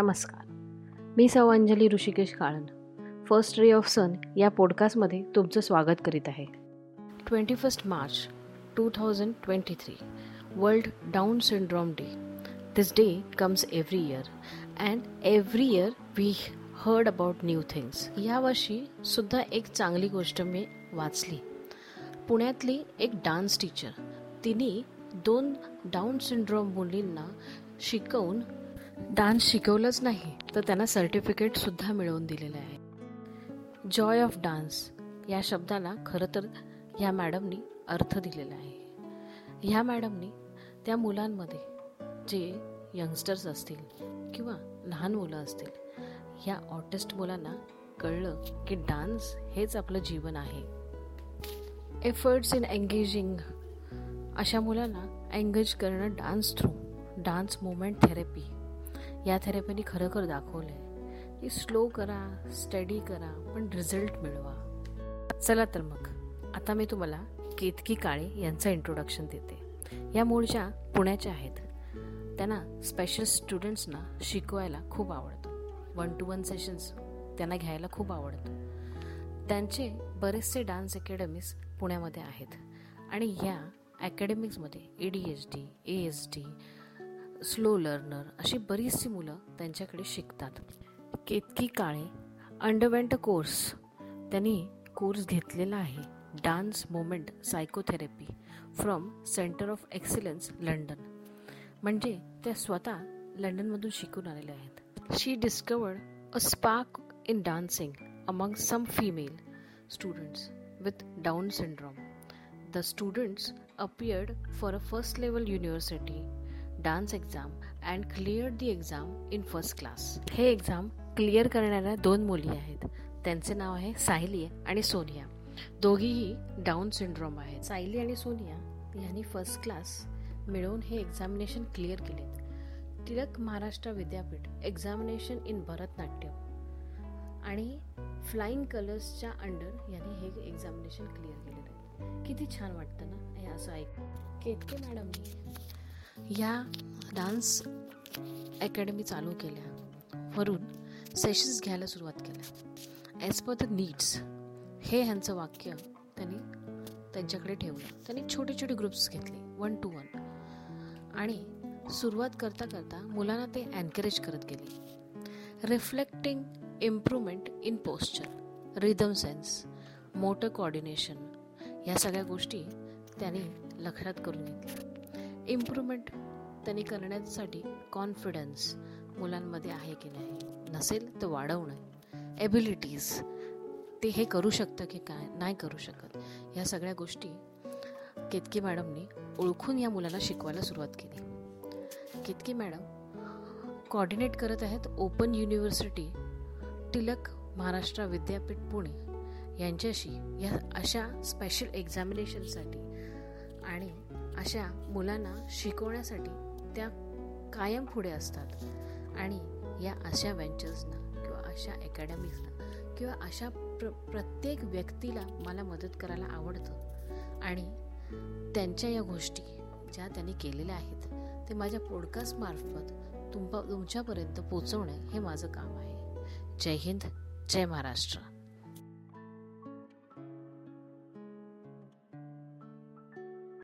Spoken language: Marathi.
नमस्कार. मी सौ Anjali Rishikesh Kalan. First ray of sun या पॉडकास्टमध्ये तुमचं स्वागत करीत आहे. Twenty first March two thousand twenty three world Down syndrome day this day comes every year and every year we heard about new things यावर्षी सुद्धा एक चांगली गोष्ट मी वाचली. पुण्यातली एक डान्स टीचर तिने दोन डाऊन सिंड्रोम मुलींना शिकवून डान्स शिकवलंच नाही तर त्यांना सर्टिफिकेटसुद्धा मिळवून दिलेलं आहे. जॉय ऑफ डान्स या शब्दाला खरं तर ह्या मॅडमनी अर्थ दिलेला आहे. ह्या मॅडमनी त्या मुलांमध्ये जे यंगस्टर्स असतील किंवा लहान मुलं असतील ह्या ऑटिस्ट मुलांना कळलं की डान्स हेच आपलं जीवन आहे. एफर्ट्स इन एंगेजिंग अशा मुलांना एंगेज करणं dance through dance movement therapy या थेरपीने खरोखर दाखवलं आहे की स्लो करा स्टडी करा पण रिझल्ट मिळवा. चला तर मग आता मी तुम्हाला केतकी काळे यांचं इंट्रोडक्शन देते. या मूळच्या पुण्याच्या आहेत. त्यांना स्पेशल स्टुडंट्सना शिकवायला खूप आवडतं. वन टू वन सेशन्स त्यांना घ्यायला खूप आवडतं. त्यांचे बरेचसे डान्स अकॅडमीज पुण्यामध्ये आहेत. आणि ह्या अकॅडमिक्समध्ये A D H D A S D slow learner अशी बरीचशी मुलं त्यांच्याकडे शिकतात. केतकी काळे अंडरवेंट कोर्स त्यांनी कोर्स घेतलेला आहे. Dance movement psychotherapy from centre of excellence London म्हणजे त्या स्वतः लंडनमधून शिकून आलेल्या आहेत. She discovered a spark in dancing among some female students with Down syndrome the students appeared for a first level university dance exam and clear the exam in first class हे एक्झाम क्लिअर करणाऱ्या दोन मुली आहेत. त्यांचे नाव आहे सायली आणि सोनिया. दोघीही डाऊन सिंड्रोम आहेत. सायली आणि सोनिया यांनी फर्स्ट क्लास मिळवून हे एक्झामिनेशन क्लिअर केलेत. टिळक महाराष्ट्र विद्यापीठ एक्झामिनेशन इन भरतनाट्यम आणि फ्लाइंग कलर्सच्या अंडर यांनी हे एक्झामिनेशन क्लिअर केलेलं आहे. किती छान वाटतं ना? हे असं ऐक केतके मॅडमनी या डान्स अकॅडमी चालू केल्या. वरून सेशन्स घ्यायला सुरुवात केल्या. ॲज पर द नीड्स हे ह्यांचं वाक्य त्यांनी त्यांच्याकडे ठेवलं. त्यांनी छोटे छोटे ग्रुप्स घेतले वन टू वन आणि सुरुवात करता करता मुलांना ते एनकरेज करत गेले. Reflecting improvement in posture rhythm sense motor coordination या सगळ्या गोष्टी त्यांनी लक्षात करून घेतल्या. इम्प्रूव्हमेंट त्यांनी करण्यासाठी कॉन्फिडन्स मुलांमध्ये आहे की नाही? नसेल तर वाढवणं एबिलिटीज ते हे करू शकतं की काय? नाही करू शकत. ह्या सगळ्या गोष्टी केतकी मॅडमनी ओळखून या मुलाला शिकवायला सुरुवात केली. केतकी मॅडम कॉर्डिनेट करत आहेत ओपन युनिव्हर्सिटी टिलक महाराष्ट्र विद्यापीठ पुणे यांच्याशी या अशा स्पेशल एक्झामिनेशनसाठी आणि अशा मुलांना शिकवण्यासाठी त्या कायम पुढे असतात. आणि या अशा वेंचर्सना किंवा अशा अकॅडमीजना किंवा अशा प्र प्रत्येक व्यक्तीला मला मदत करायला आवडतं. आणि त्यांच्या या गोष्टी ज्या त्यांनी केलेल्या आहेत ते माझ्या पॉडकास्टमार्फत तुमपा तुमच्यापर्यंत पोचवणे हे माझं काम आहे. जय हिंद जय महाराष्ट्र.